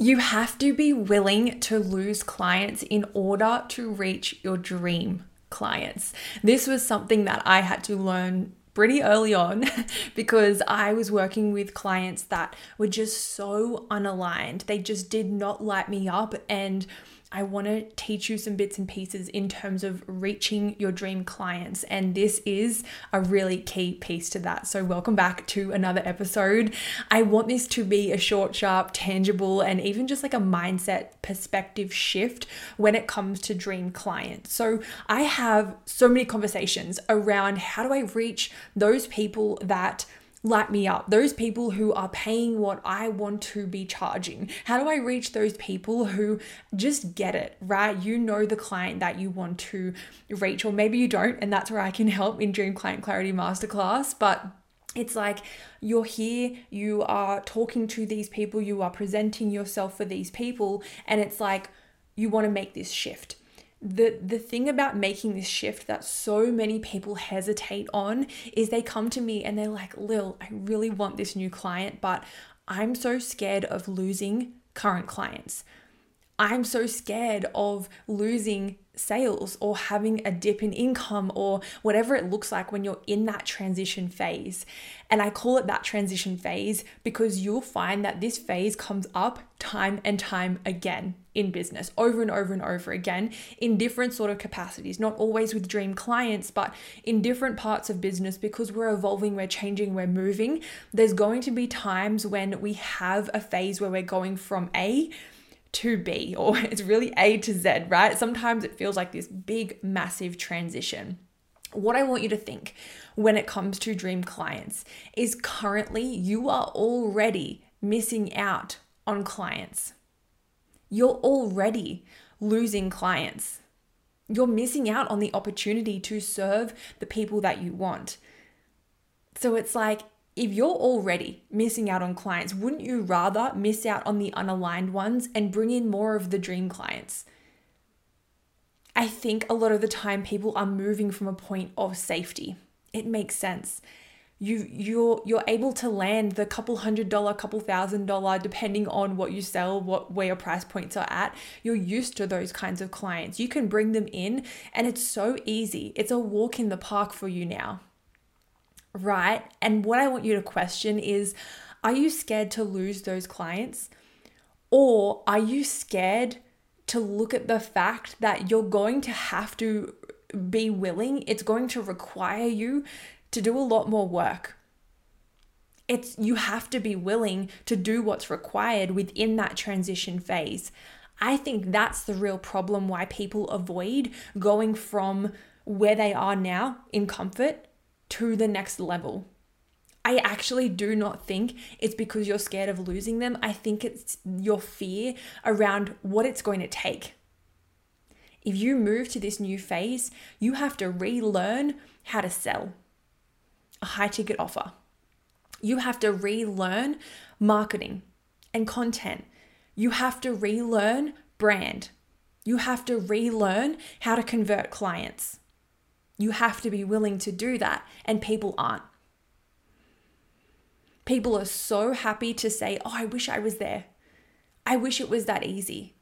You have to be willing to lose clients in order to reach your dream clients. This was something that I had to learn pretty early on because I was working with clients that were just so unaligned. They just did not light me up and I want to teach you some bits and pieces in terms of reaching your dream clients. And this is a really key piece to that. So, welcome back to another episode. I want this to be a short, sharp, tangible, and even just like a mindset perspective shift when it comes to dream clients. So, I have so many conversations around how do I reach those people that light me up, those people who are paying what I want to be charging. How do I reach those people who just get it, right? You know the client that you want to reach, or maybe you don't, and that's where I can help in Dream Client Clarity Masterclass. But it's like you're here, you are talking to these people, you are presenting yourself for these people, and it's like you want to make this shift the the thing about making this shift that so many people hesitate on is they come to me and they're like, "Lil, I really want this new client, but I'm so scared of losing current clients. I'm so scared of losing sales or having a dip in income or whatever it looks like when you're in that transition phase. And I call it that transition phase because you'll find that this phase comes up time and time again in business over and over and over again in different sort of capacities not always with dream clients but in different parts of business because we're evolving we're changing we're moving there's going to be times when we have a phase where we're going from a to B, or it's really A to Z, right? Sometimes it feels like this big, massive transition. What I want you to think when it comes to dream clients is currently you are already missing out on clients. You're already losing clients. You're missing out on the opportunity to serve the people that you want. So it's like if you're already missing out on clients, wouldn't you rather miss out on the unaligned ones and bring in more of the dream clients? I think a lot of the time people are moving from a point of safety. It makes sense. You you're you're able to land the couple hundred dollar, couple thousand dollar, depending on what you sell, what where your price points are at. You're used to those kinds of clients. You can bring them in and it's so easy. It's a walk in the park for you now right? And what I want you to question is are you scared to lose those clients? Or are you scared to look at the fact that you're going to have to be willing, it's going to require you to do a lot more work? It's you have to be willing to do what's required within that transition phase. I think that's the real problem why people avoid going from where they are now in comfort to the next level. I actually do not think it's because you're scared of losing them. I think it's your fear around what it's going to take. If you move to this new phase, you have to relearn how to sell a high ticket offer. You have to relearn marketing and content. You have to relearn brand. You have to relearn how to convert clients. You have to be willing to do that, and people aren't. People are so happy to say, Oh, I wish I was there. I wish it was that easy.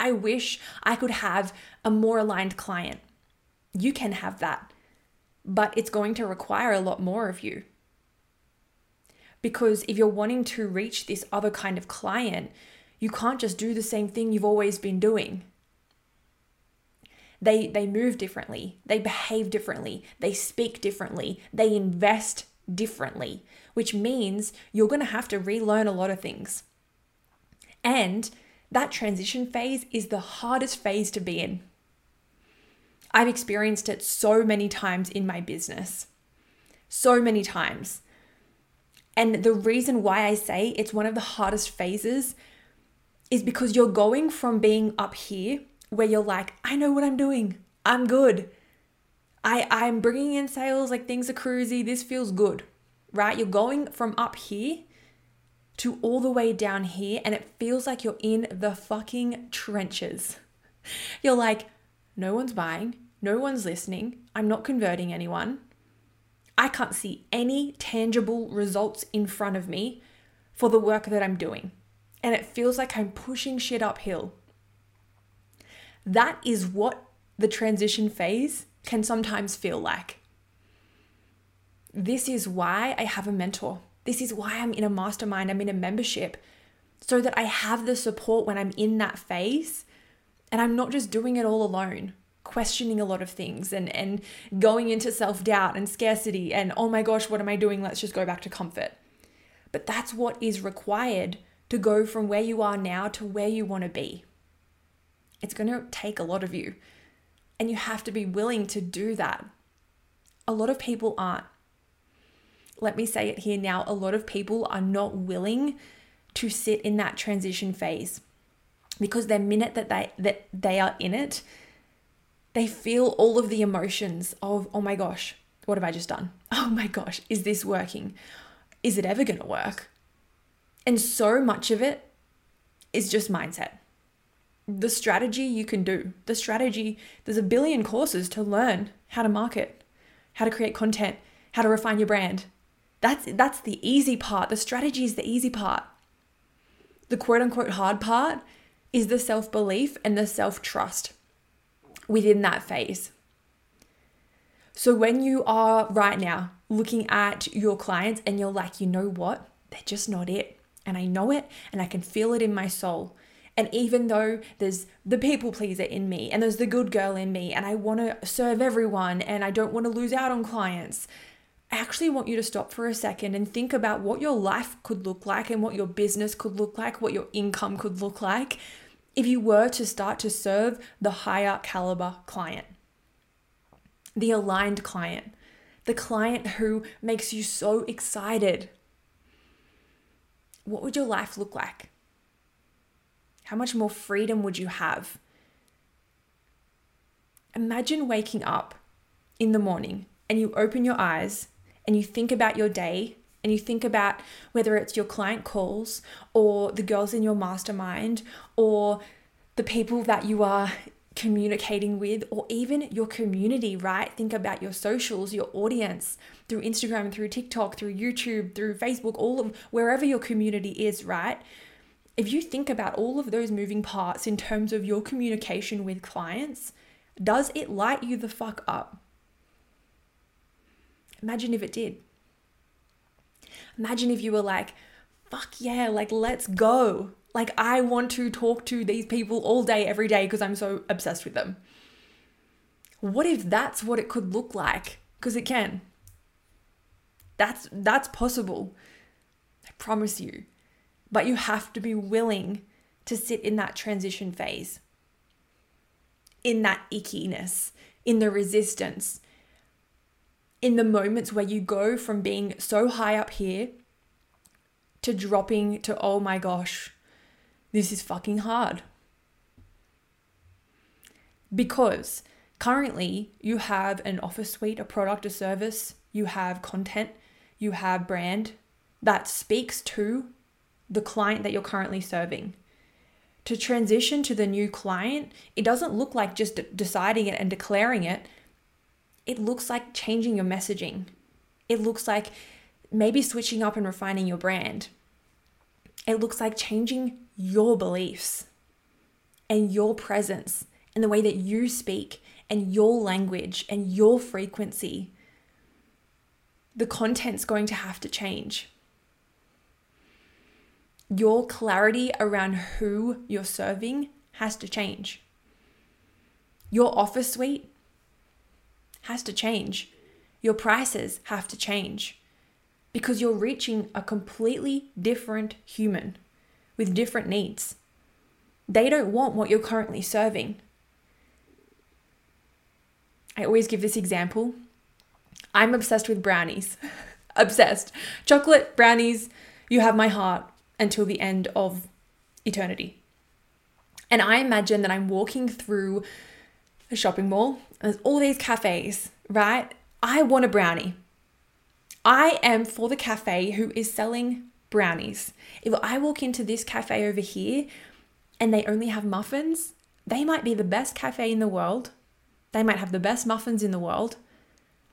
I wish I could have a more aligned client. You can have that, but it's going to require a lot more of you. Because if you're wanting to reach this other kind of client, you can't just do the same thing you've always been doing. They they move differently, they behave differently, they speak differently, they invest differently, which means you're going to have to relearn a lot of things. And that transition phase is the hardest phase to be in. I've experienced it so many times in my business. So many times. And the reason why I say it's one of the hardest phases is because you're going from being up here where you're like, I know what I'm doing. I'm good. I I'm bringing in sales like things are cruisy. This feels good. Right? You're going from up here to all the way down here and it feels like you're in the fucking trenches. You're like, no one's buying, no one's listening. I'm not converting anyone. I can't see any tangible results in front of me for the work that I'm doing. and it feels like I'm pushing shit uphill. That is what the transition phase can sometimes feel like. This is why I have a mentor. This is why I'm in a mastermind, I'm in a membership, so that I have the support when I'm in that phase and I'm not just doing it all alone questioning a lot of things and and going into self-doubt and scarcity and oh my gosh what am i doing let's just go back to comfort but that's what is required to go from where you are now to where you want to be it's going to take a lot of you. And you have to be willing to do that. A lot of people aren't. Let me say it here now a lot of people are not willing to sit in that transition phase. Because the minute that they that they are in it they feel all of the emotions of oh my gosh what have i just done? Oh my gosh is this working? Is it ever going to work? And so much of it is just mindset the strategy you can do the strategy there's a billion courses to learn how to market how to create content how to refine your brand that's that's the easy part the strategy is the easy part the quote unquote hard part is the self belief and the self trust within that phase. So when you are right now looking at your clients and you're like, you know what? They're just not it. And I know it and I can feel it in my soul. And even though there's the people pleaser in me and there's the good girl in me and I want to serve everyone and I don't want to lose out on clients, I actually want you to stop for a second and think about what your life could look like and what your business could look like, what your income could look like if you were to start to serve the higher caliber client, the aligned client, the client who makes you so excited. What would your life look like? How much more freedom would you have? Imagine waking up in the morning and you open your eyes and you think about your day and you think about whether it's your client calls or the girls in your mastermind or the people that you are communicating with or even your community, right? Think about your socials, your audience through Instagram, through TikTok, through YouTube, through Facebook, all of wherever your community is, right? If you think about all of those moving parts in terms of your communication with clients, does it light you the fuck up? Imagine if it did. Imagine if you were like, fuck yeah, like let's go. Like I want to talk to these people all day, every day because I'm so obsessed with them. What if that's what it could look like? Because it can. That's that's possible. I promise you. But you have to be willing to sit in that transition phase. In that ickiness, in the resistance, in the moments where you go from being so high up here to dropping to, oh my gosh, this is fucking hard. Because currently you have an offer suite, a product, a service, you have content, you have brand that speaks to the client that you're currently serving. To transition to the new client, it doesn't look like just deciding it and declaring it it looks like changing your messaging. It looks like maybe switching up and refining your brand. It looks like changing your beliefs and your presence and the way that you speak and your language and your frequency. The content's going to have to change. Your clarity around who you're serving has to change. Your offer suite has to change. Your prices have to change because you're reaching a completely different human with different needs. They don't want what you're currently serving. I always give this example. I'm obsessed with brownies. obsessed. Chocolate, brownies, you have my heart until the end of eternity. And I imagine that I'm walking through a shopping mall. There's all these cafes, right? I want a brownie. I am for the cafe who is selling brownies. If I walk into this cafe over here and they only have muffins, they might be the best cafe in the world. They might have the best muffins in the world.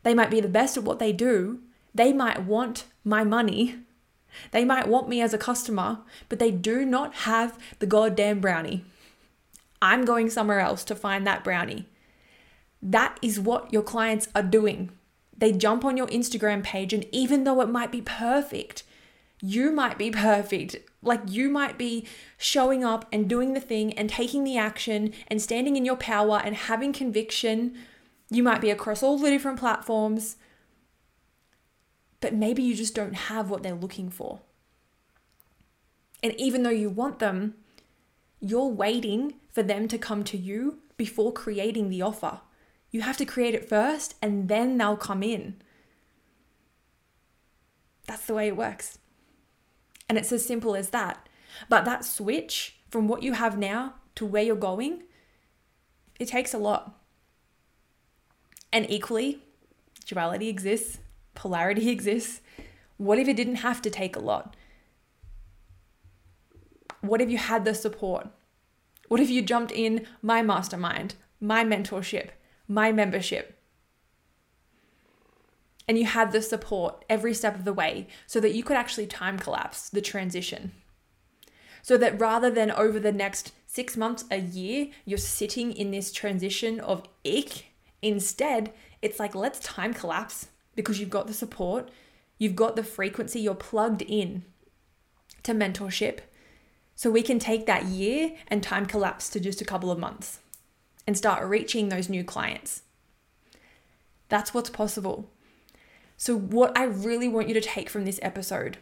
They might be the best at what they do. They might want my money. They might want me as a customer, but they do not have the goddamn brownie. I'm going somewhere else to find that brownie. That is what your clients are doing. They jump on your Instagram page, and even though it might be perfect, you might be perfect. Like you might be showing up and doing the thing and taking the action and standing in your power and having conviction. You might be across all the different platforms, but maybe you just don't have what they're looking for. And even though you want them, you're waiting for them to come to you before creating the offer. You have to create it first and then they'll come in. That's the way it works. And it's as simple as that. But that switch from what you have now to where you're going, it takes a lot. And equally, duality exists, polarity exists. What if it didn't have to take a lot? What if you had the support? What if you jumped in my mastermind, my mentorship, my membership? and you had the support every step of the way so that you could actually time collapse the transition. So that rather than over the next six months, a year, you're sitting in this transition of ick, instead, it's like, let's time collapse because you've got the support, you've got the frequency, you're plugged in to mentorship. So we can take that year and time collapse to just a couple of months and start reaching those new clients. That's what's possible. So, what I really want you to take from this episode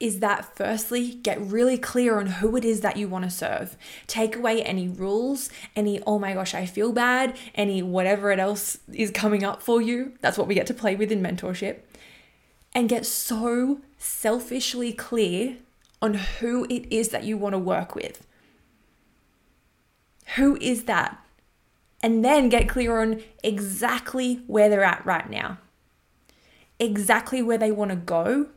is that firstly, get really clear on who it is that you want to serve. Take away any rules, any, oh my gosh, I feel bad, any whatever it else is coming up for you. That's what we get to play with in mentorship. And get so selfishly clear on who it is that you want to work with. Who is that? And then get clear on exactly where they're at right now exactly where they want to go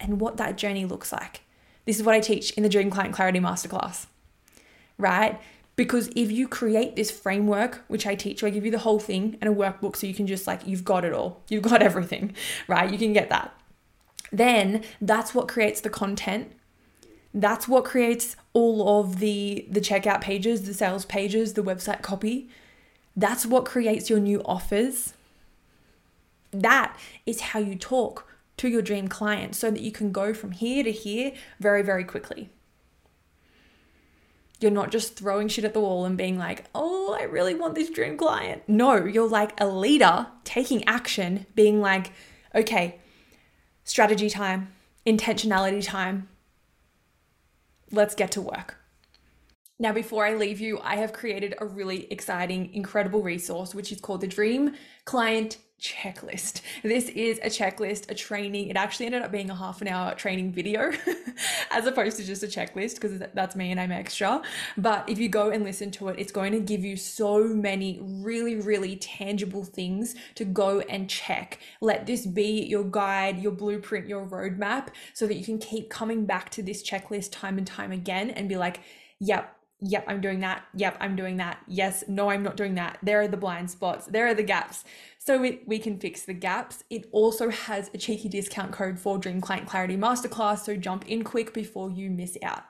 and what that journey looks like. This is what I teach in the Dream Client Clarity Masterclass, right? Because if you create this framework, which I teach, where I give you the whole thing and a workbook so you can just like, you've got it all, you've got everything, right? You can get that. Then that's what creates the content. That's what creates all of the the checkout pages, the sales pages, the website copy. That's what creates your new offers. That is how you talk to your dream client so that you can go from here to here very, very quickly. You're not just throwing shit at the wall and being like, oh, I really want this dream client. No, you're like a leader taking action, being like, okay, strategy time, intentionality time. Let's get to work. Now, before I leave you, I have created a really exciting, incredible resource, which is called the Dream Client checklist. This is a checklist, a training. It actually ended up being a half an hour training video as opposed to just a checklist because that's me and I'm extra. But if you go and listen to it, it's going to give you so many really, really tangible things to go and check. Let this be your guide, your blueprint, your roadmap so that you can keep coming back to this checklist time and time again and be like, yep, yep, I'm doing that. Yep, I'm doing that. Yes, no, I'm not doing that. There are the blind spots. There are the gaps. So we, we can fix the gaps. It also has a cheeky discount code for Dream Client Clarity Masterclass. So jump in quick before you miss out.